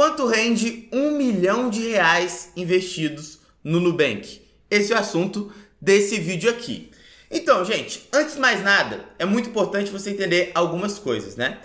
Quanto rende um milhão de reais investidos no Nubank? Esse é o assunto desse vídeo aqui. Então, gente, antes de mais nada, é muito importante você entender algumas coisas, né?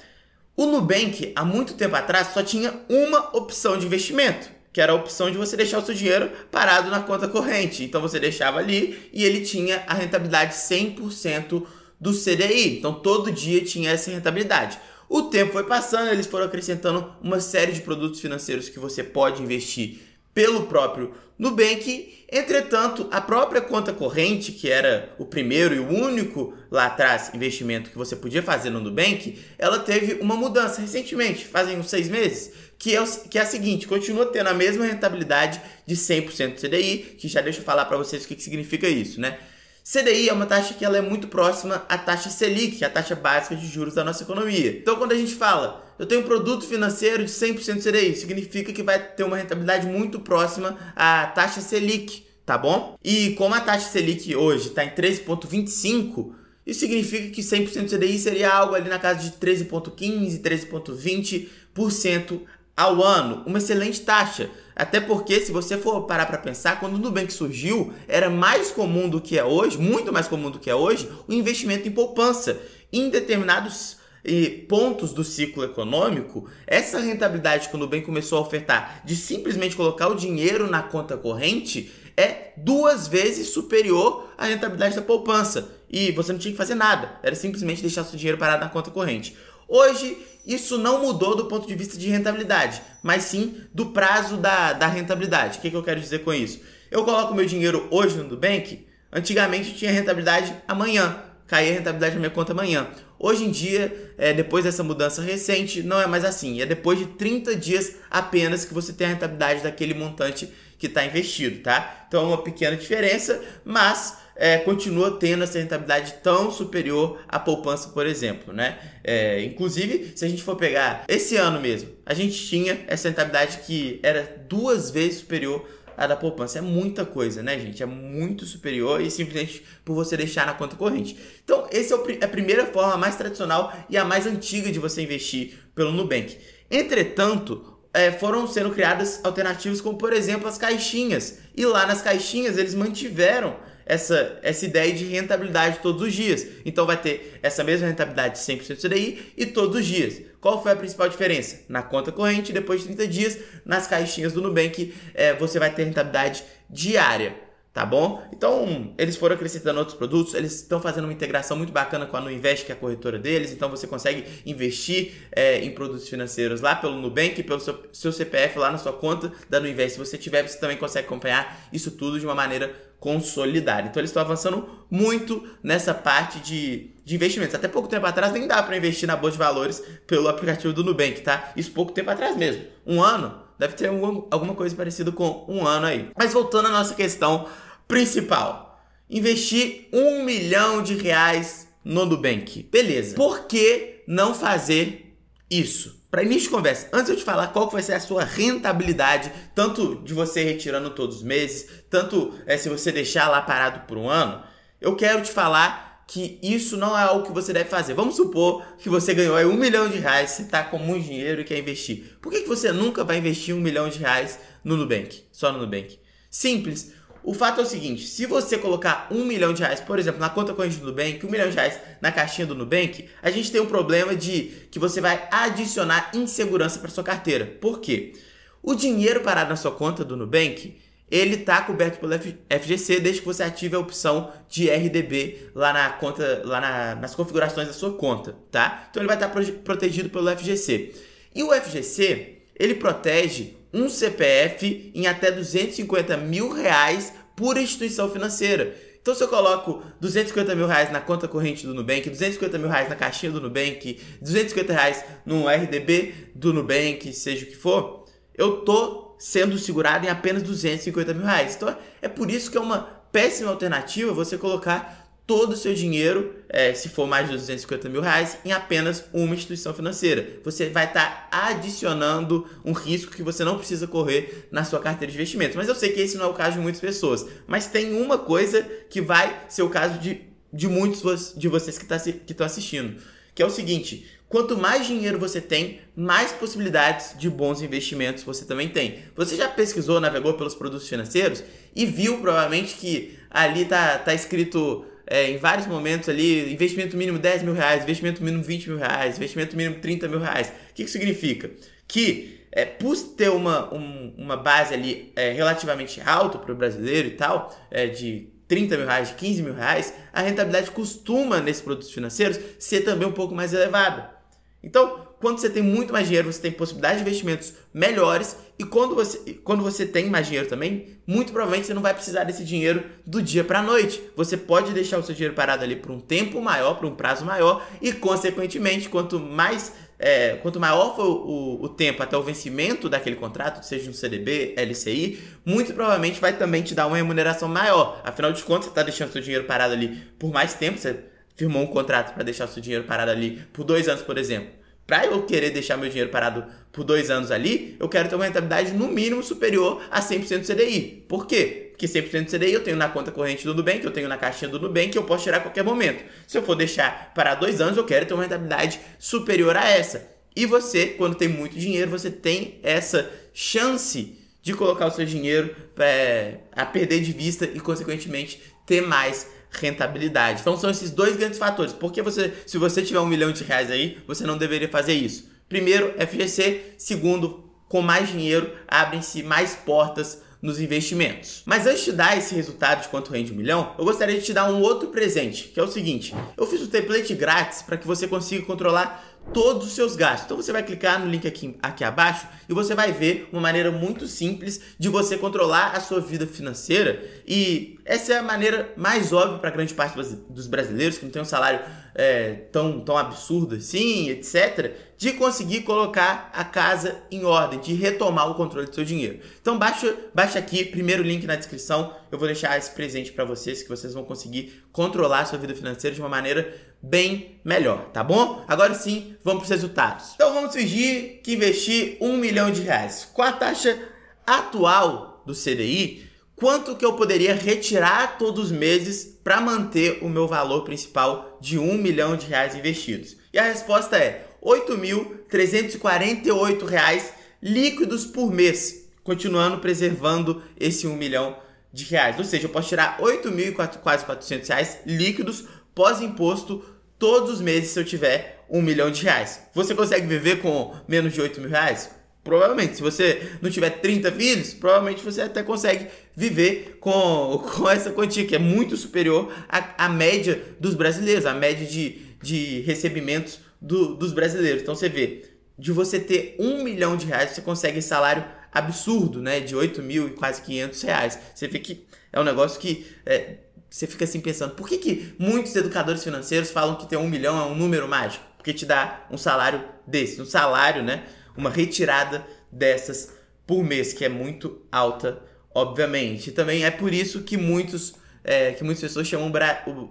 O Nubank, há muito tempo atrás, só tinha uma opção de investimento, que era a opção de você deixar o seu dinheiro parado na conta corrente. Então você deixava ali e ele tinha a rentabilidade 100% do CDI. Então todo dia tinha essa rentabilidade. O tempo foi passando, eles foram acrescentando uma série de produtos financeiros que você pode investir pelo próprio Nubank. Entretanto, a própria conta corrente, que era o primeiro e o único lá atrás investimento que você podia fazer no Nubank, ela teve uma mudança recentemente, fazem uns seis meses, que é, o, que é a seguinte: continua tendo a mesma rentabilidade de 100% CDI, que já deixa eu falar para vocês o que, que significa isso, né? CDI é uma taxa que ela é muito próxima à taxa Selic, que é a taxa básica de juros da nossa economia. Então, quando a gente fala, eu tenho um produto financeiro de 100% CDI, significa que vai ter uma rentabilidade muito próxima à taxa Selic, tá bom? E como a taxa Selic hoje está em 13,25, isso significa que 100% CDI seria algo ali na casa de 13,15%, 13,20% ao ano. Uma excelente taxa. Até porque, se você for parar para pensar, quando o Nubank surgiu, era mais comum do que é hoje, muito mais comum do que é hoje, o investimento em poupança. Em determinados eh, pontos do ciclo econômico, essa rentabilidade que o Nubank começou a ofertar de simplesmente colocar o dinheiro na conta corrente é duas vezes superior à rentabilidade da poupança. E você não tinha que fazer nada, era simplesmente deixar seu dinheiro parado na conta corrente. Hoje, isso não mudou do ponto de vista de rentabilidade, mas sim do prazo da, da rentabilidade. O que, que eu quero dizer com isso? Eu coloco meu dinheiro hoje no Nubank, antigamente tinha rentabilidade amanhã, caía a rentabilidade na minha conta amanhã. Hoje em dia, é, depois dessa mudança recente, não é mais assim. É depois de 30 dias apenas que você tem a rentabilidade daquele montante que está investido, tá? Então é uma pequena diferença, mas é, continua tendo essa rentabilidade tão superior à poupança, por exemplo, né? É, inclusive, se a gente for pegar esse ano mesmo, a gente tinha essa rentabilidade que era duas vezes superior à da poupança. É muita coisa, né, gente? É muito superior e simplesmente por você deixar na conta corrente. Então, essa é a primeira forma mais tradicional e a mais antiga de você investir pelo Nubank. Entretanto, é, foram sendo criadas alternativas como, por exemplo, as caixinhas. E lá nas caixinhas eles mantiveram essa, essa ideia de rentabilidade todos os dias. Então vai ter essa mesma rentabilidade de 100% CDI e todos os dias. Qual foi a principal diferença? Na conta corrente, depois de 30 dias, nas caixinhas do Nubank, é, você vai ter rentabilidade diária tá bom? Então, eles foram acrescentando outros produtos, eles estão fazendo uma integração muito bacana com a Nuinvest, que é a corretora deles, então você consegue investir é, em produtos financeiros lá pelo Nubank, pelo seu, seu, CPF, lá na sua conta da Nuinvest. Se você tiver, você também consegue acompanhar isso tudo de uma maneira consolidada. Então, eles estão avançando muito nessa parte de, de investimentos. Até pouco tempo atrás nem dá para investir na Bolsa de Valores pelo aplicativo do Nubank, tá? Isso pouco tempo atrás mesmo. Um ano, deve ter um, alguma coisa parecida com um ano aí. Mas voltando à nossa questão principal: investir um milhão de reais no Nubank. Beleza. Por que não fazer isso? Para início de conversa, antes de eu te falar qual vai ser a sua rentabilidade, tanto de você retirando todos os meses, tanto é, se você deixar lá parado por um ano, eu quero te falar que isso não é algo que você deve fazer. Vamos supor que você ganhou aí um milhão de reais, você está com muito dinheiro e quer investir. Por que, que você nunca vai investir um milhão de reais no Nubank? Só no Nubank. Simples o fato é o seguinte: se você colocar um milhão de reais, por exemplo, na conta corrente do Nubank, um milhão de reais na caixinha do Nubank, a gente tem um problema de que você vai adicionar insegurança para sua carteira. Por quê? O dinheiro parado na sua conta do Nubank, ele está coberto pelo FGC desde que você ative a opção de RDB lá na conta, lá na, nas configurações da sua conta, tá? Então ele vai estar tá protegido pelo FGC. E o FGC, ele protege um CPF em até 250 mil reais por instituição financeira. Então, se eu coloco 250 mil reais na conta corrente do Nubank, 250 mil reais na caixinha do Nubank, 250 reais no RDB do Nubank, seja o que for, eu tô sendo segurado em apenas 250 mil reais. Então, é por isso que é uma péssima alternativa você colocar todo o seu dinheiro, é, se for mais de 250 mil reais, em apenas uma instituição financeira. Você vai estar tá adicionando um risco que você não precisa correr na sua carteira de investimentos. Mas eu sei que esse não é o caso de muitas pessoas. Mas tem uma coisa que vai ser o caso de, de muitos de vocês que tá, estão assistindo. Que é o seguinte: quanto mais dinheiro você tem, mais possibilidades de bons investimentos você também tem. Você já pesquisou, navegou pelos produtos financeiros e viu provavelmente que ali tá, tá escrito é, em vários momentos ali, investimento mínimo 10 mil reais, investimento mínimo 20 mil reais, investimento mínimo 30 mil reais. O que, que significa? Que é, por ter uma, um, uma base ali é, relativamente alta para o brasileiro e tal, é, de 30 mil reais, de 15 mil reais, a rentabilidade costuma nesses produtos financeiros ser também um pouco mais elevada. Então, quando você tem muito mais dinheiro, você tem possibilidade de investimentos melhores e quando você, quando você tem mais dinheiro também, muito provavelmente você não vai precisar desse dinheiro do dia para a noite. Você pode deixar o seu dinheiro parado ali por um tempo maior, por um prazo maior e, consequentemente, quanto mais é, quanto maior for o, o, tempo até o vencimento daquele contrato, seja um CDB, LCI, muito provavelmente vai também te dar uma remuneração maior. Afinal de contas, você está deixando seu dinheiro parado ali por mais tempo, você firmou um contrato para deixar seu dinheiro parado ali por dois anos, por exemplo. Para eu querer deixar meu dinheiro parado por dois anos ali, eu quero ter uma rentabilidade no mínimo superior a 100% do CDI. Por quê? Porque 100% do CDI eu tenho na conta corrente do Nubank, eu tenho na caixinha do Nubank, que eu posso tirar a qualquer momento. Se eu for deixar para dois anos, eu quero ter uma rentabilidade superior a essa. E você, quando tem muito dinheiro, você tem essa chance de colocar o seu dinheiro é, a perder de vista e, consequentemente, ter mais rentabilidade. Então são esses dois grandes fatores. Porque você, se você tiver um milhão de reais aí, você não deveria fazer isso. Primeiro, FGC. Segundo, com mais dinheiro, abrem-se mais portas nos investimentos. Mas antes de dar esse resultado de quanto rende um milhão, eu gostaria de te dar um outro presente, que é o seguinte: eu fiz o template grátis para que você consiga controlar todos os seus gastos. Então você vai clicar no link aqui, aqui abaixo e você vai ver uma maneira muito simples de você controlar a sua vida financeira. E essa é a maneira mais óbvia para grande parte dos brasileiros que não tem um salário é, tão, tão absurdo assim, etc., de conseguir colocar a casa em ordem, de retomar o controle do seu dinheiro. Então baixa, baixa aqui, primeiro link na descrição, eu vou deixar esse presente para vocês, que vocês vão conseguir controlar a sua vida financeira de uma maneira bem melhor, tá bom? Agora sim, vamos para os resultados. Então vamos fingir que investi um milhão de reais. Com a taxa atual do CDI, quanto que eu poderia retirar todos os meses para manter o meu valor principal de um milhão de reais investidos? E a resposta é 8.348 reais líquidos por mês, continuando preservando esse um milhão de reais. Ou seja, eu posso tirar R$ 8.000 quase 400 reais líquidos pós-imposto todos os meses se eu tiver um milhão de reais. Você consegue viver com menos de 8 mil reais? Provavelmente. Se você não tiver 30 filhos, provavelmente você até consegue viver com, com essa quantia, que é muito superior à, à média dos brasileiros, a média de, de recebimentos do, dos brasileiros. Então você vê, de você ter um milhão de reais, você consegue salário absurdo, né? De 8 mil e quase 500 reais. Você vê que é um negócio que é, você fica assim pensando, por que, que muitos educadores financeiros falam que ter um milhão é um número mágico? Porque te dá um salário desse, um salário, né? Uma retirada dessas por mês, que é muito alta, obviamente. E também é por isso que muitos é, que muitas pessoas chamam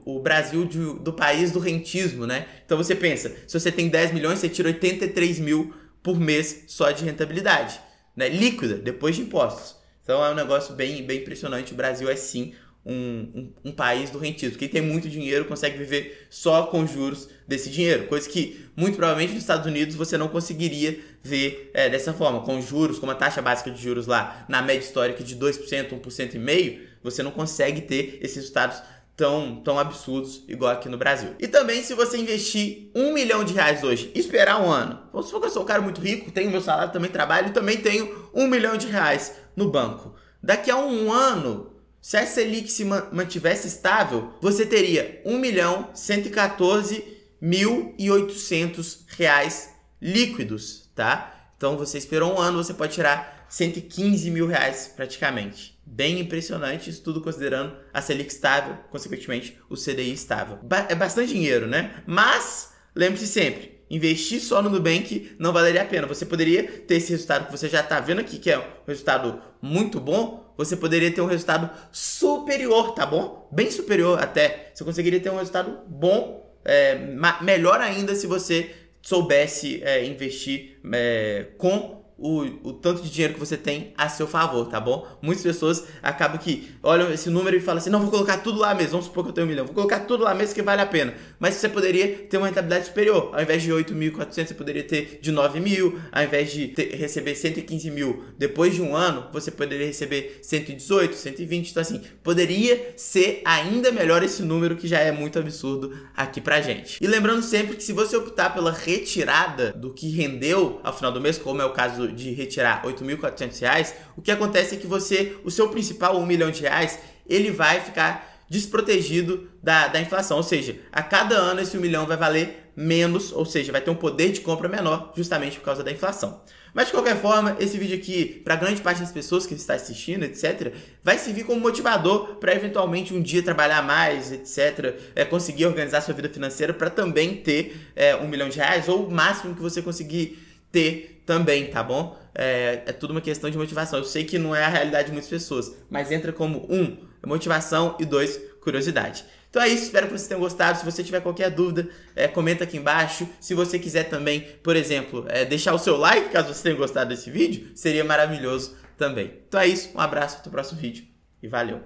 o, Brasil de, do país do rentismo, né? Então você pensa, se você tem 10 milhões, você tira 83 mil por mês só de rentabilidade, né? Líquida, depois de impostos. Então é um negócio bem, bem impressionante. O Brasil é sim um, um, um, país do rentismo. Quem tem muito dinheiro consegue viver só com juros desse dinheiro, coisa que muito provavelmente nos Estados Unidos você não conseguiria ver é, dessa forma, com juros, com uma taxa básica de juros lá na média histórica de 2%, 1% e meio, você não consegue ter esses resultados tão, tão absurdos igual aqui no Brasil. E também se você investir um milhão de reais hoje esperar um ano, vamos supor que eu sou um cara muito rico, tenho meu salário, também trabalho e também tenho um milhão de reais no banco. Daqui a um ano, se a Selic se mantivesse estável, você teria 1.114.800 reais líquidos, tá? Então você esperou um ano, você pode tirar 115 mil reais praticamente. Bem impressionante, isso tudo considerando a Selic estável, consequentemente o CDI estável. Ba é bastante dinheiro, né? Mas lembre-se sempre, investir só no Nubank não valeria a pena. Você poderia ter esse resultado que você já está vendo aqui, que é um resultado muito bom, você poderia ter um resultado superior, tá bom? Bem superior até. Você conseguiria ter um resultado bom, é, melhor ainda se você soubesse é, investir é, com o, o tanto de dinheiro que você tem a seu favor, tá bom? Muitas pessoas acabam que olham esse número e falam assim: não, vou colocar tudo lá mesmo, vamos supor que eu tenho um milhão, vou colocar tudo lá mesmo que vale a pena. Mas você poderia ter uma rentabilidade superior. Ao invés de 8.400, você poderia ter de 9 mil. Ao invés de ter, receber 115 mil depois de um ano, você poderia receber 118, 120. Então, assim, poderia ser ainda melhor esse número que já é muito absurdo aqui pra gente. E lembrando sempre que se você optar pela retirada do que rendeu ao final do mês, como é o caso de retirar R$ 8.400, o que acontece é que você, o seu principal um milhão de reais, ele vai ficar desprotegido da, da inflação. Ou seja, a cada ano esse um milhão vai valer menos, ou seja, vai ter um poder de compra menor justamente por causa da inflação. Mas de qualquer forma, esse vídeo aqui, para grande parte das pessoas que está assistindo, etc., vai servir como motivador para eventualmente um dia trabalhar mais, etc., é, conseguir organizar sua vida financeira para também ter é, um milhão de reais ou o máximo que você conseguir ter também, tá bom? É, é tudo uma questão de motivação. Eu sei que não é a realidade de muitas pessoas, mas entra como um, motivação e dois, curiosidade. Então é isso, espero que vocês tenham gostado. Se você tiver qualquer dúvida, é, comenta aqui embaixo. Se você quiser também, por exemplo, é, deixar o seu like caso você tenha gostado desse vídeo, seria maravilhoso também. Então é isso, um abraço, até o próximo vídeo e valeu!